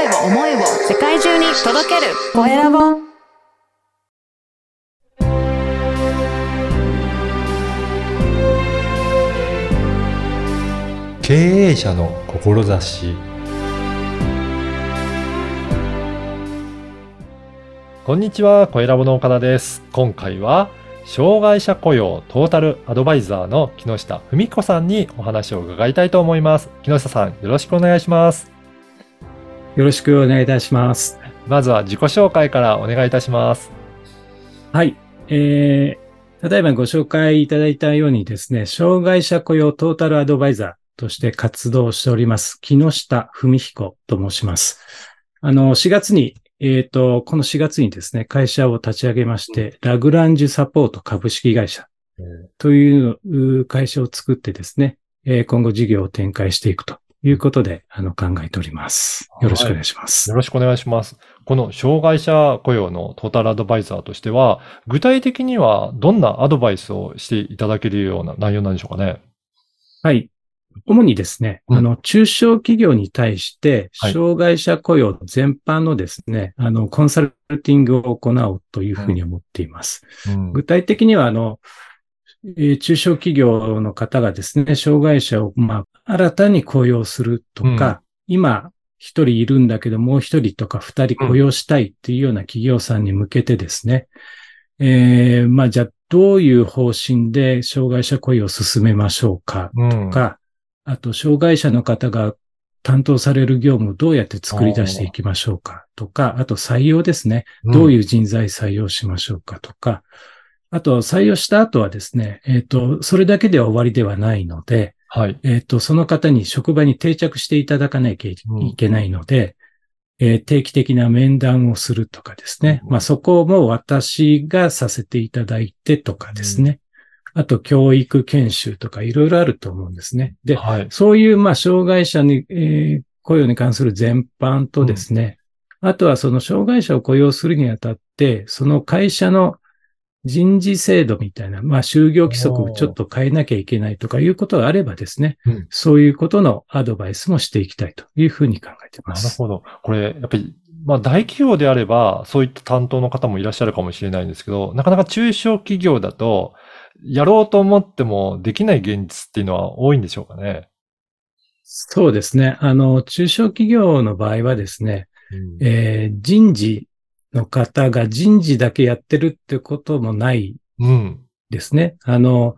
声を、思いを世界中に届けるコエラボ。経営者の志こんにちは、コエラボの岡田です。今回は、障害者雇用トータルアドバイザーの木下文子さんにお話を伺いたいと思います。木下さん、よろしくお願いします。よろしくお願いいたします。まずは自己紹介からお願いいたします。はい。えー、ただいまご紹介いただいたようにですね、障害者雇用トータルアドバイザーとして活動しております、木下文彦と申します。あの、4月に、えっ、と、この4月にですね、会社を立ち上げまして、ラグランジュサポート株式会社という会社を作ってですね、えー今後事業を展開していくということで、あの、考えております。よろしくお願いします。よろしくお願いします。この障害者雇用のトータルアドバイザーとしては、具体的にはどんなアドバイスをしていただけるような内容なんでしょうかね？はい。主にですね、うんあの、中小企業に対して、はい障害者雇用全般のですね、あの、コンサルティングを行おうというふうに思っています。うん具体的には、あの、えー中小企業の方がですね、障害者を、まあ、新たに雇用するとか、今、一人いるんだけど、もう一人とか二人雇用したいっていうような企業さんに向けてですね、えーまあ、じゃあ、どういう方針で障害者雇用を進めましょうかうん。とか、あと、障害者の方が担当される業務をどうやって作り出していきましょうかとか、あと採用ですね。どういう人材採用しましょうかとか、あと採用した後はですね、えっ、と、それだけでは終わりではないので、はい。えっ、と、その方に職場に定着していただかなきゃいけないので、えー定期的な面談をするとかですね。うんまあそこも私がさせていただいてとかですね。あと教育研修とかいろいろあると思うんですね。で、はい。そういう、まあ、障害者に、えー雇用に関する全般とですね、あとはその障害者を雇用するにあたって、その会社の人事制度みたいな、まあ、就業規則をちょっと変えなきゃいけないとかいうことがあればですね、うんそういうことのアドバイスもしていきたいというふうに考えています。なるほど。これ、やっぱり、まあ大企業であれば、そういった担当の方もいらっしゃるかもしれないんですけど、なかなか中小企業だと、やろうと思ってもできない現実っていうのは多いんでしょうかね？そうですね。あの、中小企業の場合はですね、えー人事の方が人事だけやってるってこともないうん。ですね。あの、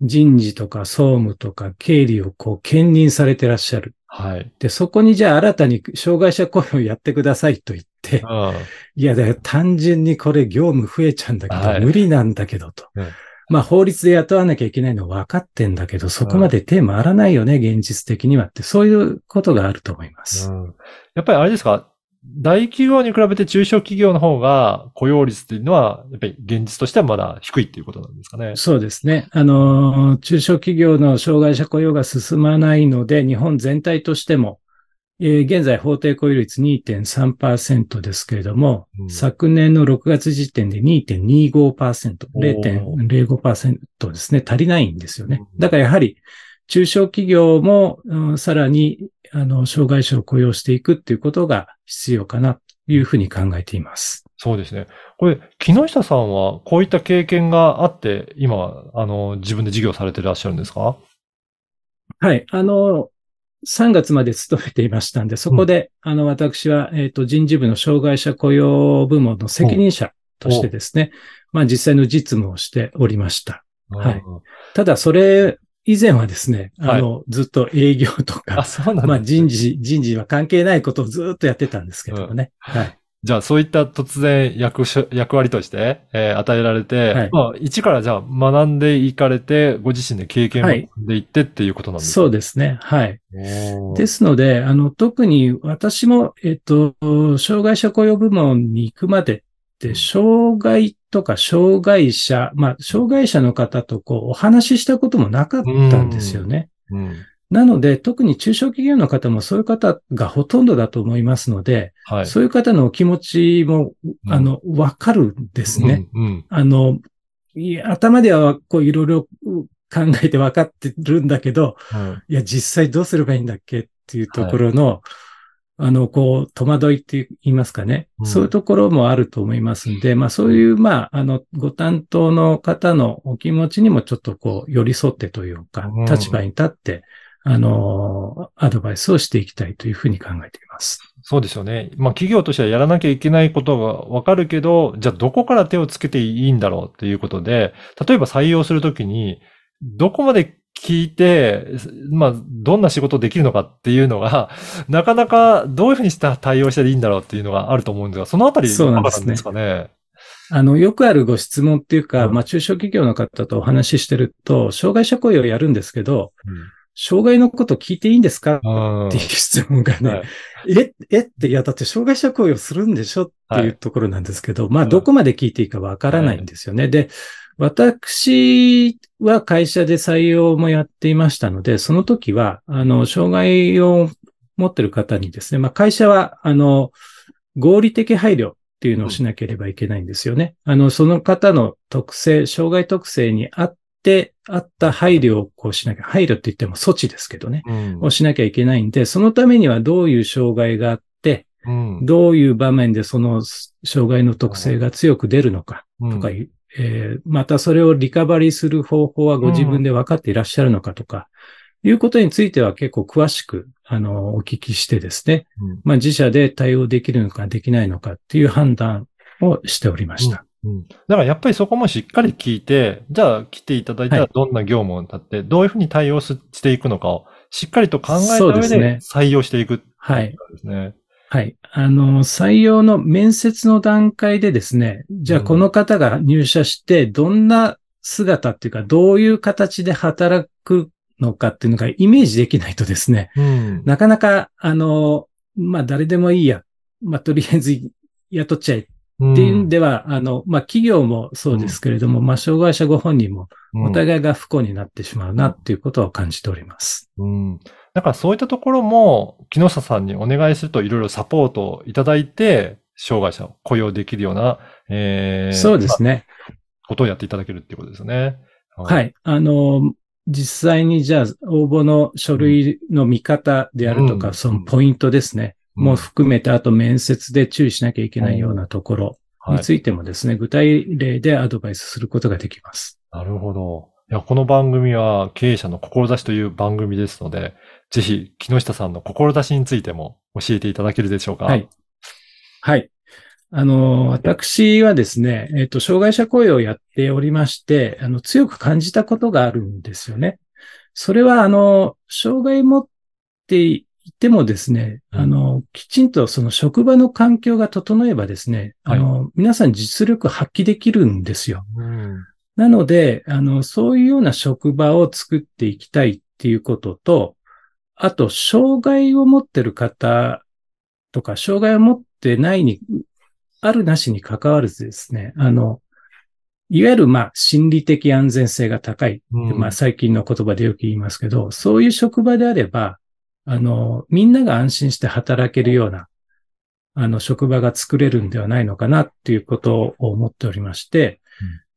人事とか総務とか経理をこう兼任されてらっしゃる。はい。で、そこにじゃあ新たに障害者雇用やってくださいと言って、うん。いや、だ単純にこれ業務増えちゃうんだけど、はい無理なんだけどと。うんまあ法律で雇わなきゃいけないの分かってんだけど、そこまで手回らないよね、現実的にはって、そういうことがあると思います。うんやっぱりあれですか？大企業に比べて中小企業の方が雇用率っていうのは、やっぱり現実としてはまだ低いっていうことなんですかね。そうですね。あの、中小企業の障害者雇用が進まないので、日本全体としても、えー現在法定雇用率2.3%ですけれども、うん昨年の6月時点で2.25%、おー0.05%ですね、足りないんですよねう。んだからやはり、中小企業も、うんさらに、あの、障害者を雇用していくっていうことが必要かなというふうに考えています。そうですね。これ、木下さんはこういった経験があって、今、あの、自分で事業されていらっしゃるんですか？はい。あの、3月まで勤めていましたんで、そこで、あの、私は、えっ、と、人事部の障害者雇用部門の責任者としてですね、まあ実際の実務をしておりました。はいうんただ、それ以前はですね、あの、ずっと営業とあ、か、そうなんですねまあ人事、人事は関係ないことをずっとやってたんですけどもね。はい。じゃあ、そういった突然役所役割として、えー与えられて、はいまあ、一からじゃあ学んでいかれて、ご自身で経験をはい積んでいってっていうことなんですか？そうですね。はい。ですので、あの、特に私も、えっと、障害者雇用部門に行くまでって、障害とか障害者、まあ、障害者の方とこう、お話ししたこともなかったんですよね。うん。なので、特に中小企業の方もそういう方がほとんどだと思いますので、はい。そういう方のお気持ちも、うんあの、わかるんですね。うん。うん。あの、頭ではこういろいろ考えて分かってるんだけど、うんいや、実際どうすればいいんだっけっていうところの、あの、こう、戸惑いって言いますかね。うんそういうところもあると思いますんで、まあそういう、まあ、あの、ご担当の方のお気持ちにもちょっとこう、寄り添ってというかうん、立場に立って、あの、アドバイスをしていきたいというふうに考えています。そうですよね。まあ企業としてはやらなきゃいけないことがわかるけど、じゃあどこから手をつけていいんだろうっていうことで、例えば採用するときに、どこまで聞いて、まあ、どんな仕事できるのかっていうのが、なかなかどういうふうにした対応したらいいんだろうっていうのがあると思うんですが、そのあたりそうなんですかね？あの、よくあるご質問っていうか、うん。まあ中小企業の方とお話ししてると、障害者雇用をやるんですけど、うん。障害のこと聞いていいんですかうんっていう質問がね、はい。え、えって、いや、だって障害者雇用するんでしょっていうところなんですけど、まあ、どこまで聞いていいかわからないんですよね。で、私は会社で採用もやっていましたので、その時は、あの、障害を持ってる方にですね、まあ、会社は、あの、合理的配慮っていうのをしなければいけないんですよね。あの、その方の特性、障害特性にあって、あった配慮をこうしなきゃ、配慮って言っても措置ですけどね。うんをしなきゃいけないんで、そのためにはどういう障害があって、うんどういう場面でその障害の特性が強く出るのかとかうんいう、えーまたそれをリカバリーする方法はご自分で分かっていらっしゃるのかとか、いうことについては結構詳しく、あの、お聞きしてですね、うん。まあ自社で対応できるのかできないのかっていう判断をしておりました。うん。だからやっぱりそこもしっかり聞いて、じゃあ来ていただいたはい。らどんな業務を立って、どういうふうに対応ししていくのかをしっかりと考えた上で採用していくはい。ですね。はい。あの、採用の面接の段階でですね、じゃあうんこの方が入社して、どんな姿っていうか、どういう形で働くのかっていうのがイメージできないとですね、うん。なかなか、あの、まあ、誰でもいいや。まあ、とりあえず雇っちゃえっていうんでは、あの、まあ、企業もそうですけれども、まあ、障害者ご本人もうんお互いが不幸になってしまうなっていうことを感じております。うん。だからそういったところも、木下さんにお願いするといろいろサポートをいただいて、障害者を雇用できるような、えーそうですね。まあことをやっていただけるっていうことですね。。はいい。あの、実際にじゃあ応募の書類の見方であるとか、うんそのポイントですね。うんもう含めて、あと面接で注意しなきゃいけないようなところはいについてもですね、具体例でアドバイスすることができます。なるほど。いや、この番組は経営者の志という番組ですので、ぜひ木下さんの志についても教えていただけるでしょうか？はい。はい。あの、私はですね、えっ、と、障害者雇用をやっておりまして、あの、強く感じたことがあるんですよね。それは、あの、障害持っていてもですね、うんあの、きちんとその職場の環境が整えばですね、あの、皆さん実力発揮できるんですよ。うん。なので、あの、そういうような職場を作っていきたいっていうことと、あと、障害を持ってる方とか、障害を持ってないに、あるなしに関わらずですね、あの、いわゆる、まあ、心理的安全性が高い。うんまあ、最近の言葉でよく言いますけど、そういう職場であれば、あの、みんなが安心して働けるような、あの、職場が作れるんではないのかなっていうことを思っておりまして、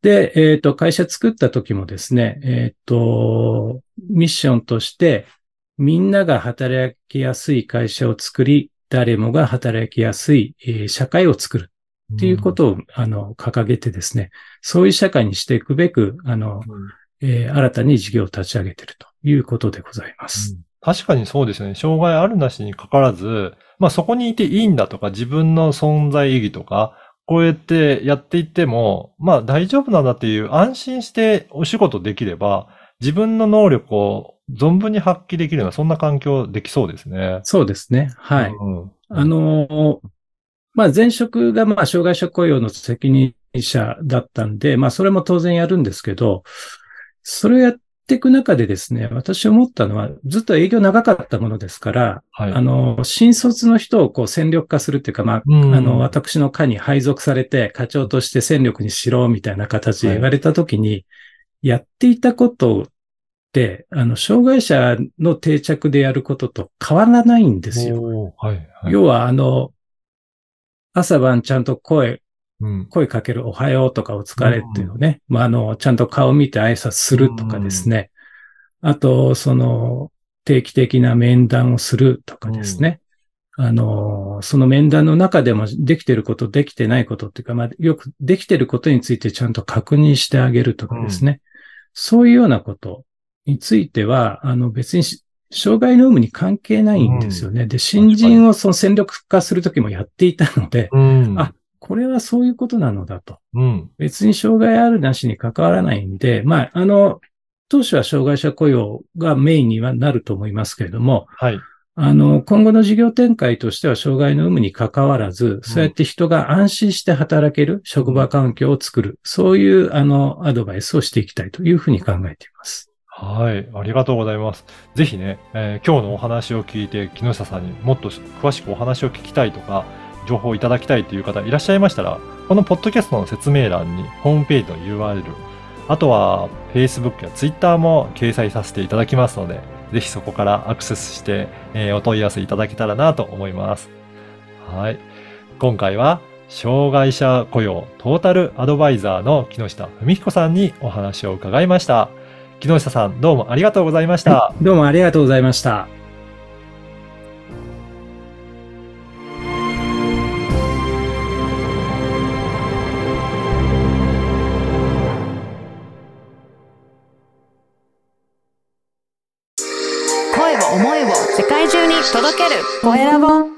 で、えっ、と、会社作った時もですね、えっ、と、ミッションとして、みんなが働きやすい会社を作り、誰もが働きやすい、えー社会を作るっていうことを、あの、掲げてですね、そういう社会にしていくべく、あの、うんえー新たに事業を立ち上げているということでございます。確かにそうですよね。障害あるなしにかかわらず、まあそこにいていいんだとか、自分の存在意義とか、こうやってやっていっても、まあ大丈夫なんだっていう安心してお仕事できれば、自分の能力を存分に発揮できるような、そんな環境できそうですね。そうですね。はい。うんあの、まあ、前職が、まあ、障害者雇用の責任者だったんで、まあ、それも当然やるんですけど、それをやっていく中でですね、私思ったのは、ずっと営業長かったものですから、はい。あの、新卒の人をこう戦力化するっていうか、まあ、うんあの、私の課に配属されて、課長として戦力にしろ、みたいな形で言われたときに、やっていたことって、あの、障害者の定着でやることと変わらないんですよ。はい。はい。要は、あの、朝晩ちゃんと声、うん。声かけるおはようとかお疲れっていうのをね、まあ、あの、ちゃんと顔見て挨拶するとかですね。あと、その、定期的な面談をするとかですね。あの、その面談の中でもできてること、できてないことっていうか、まあ、よくできてることについてちゃんと確認してあげるとかですね。そういうようなことについては、あの別に障害の有無に関係ないんですよね。で、新人をその戦力化するときもやっていたので、うん。あこれはそういうことなのだと。うん。別に障害あるなしに関わらないんで、まあ、あの、当初は障害者雇用がメインにはなると思いますけれども、はい。あの、今後の事業展開としては障害の有無に関わらず、そうやって人が安心して働ける職場環境を作る、そういう、あの、アドバイスをしていきたいというふうに考えています。はい。ありがとうございます。ぜひね、えー今日のお話を聞いて、木下さんにもっと詳しくお話を聞きたいとか、情報をいただきたいという方いらっしゃいましたら、このポッドキャストの説明欄にホームページの URL、あとは Facebook や Twitter も掲載させていただきますので、ぜひそこからアクセスして、えーお問い合わせいただけたらなと思います。はい。今回は、障害者雇用トータルアドバイザーの木下文彦さんにお話を伺いました。木下さん、どうもありがとうございました。どうもありがとうございました。声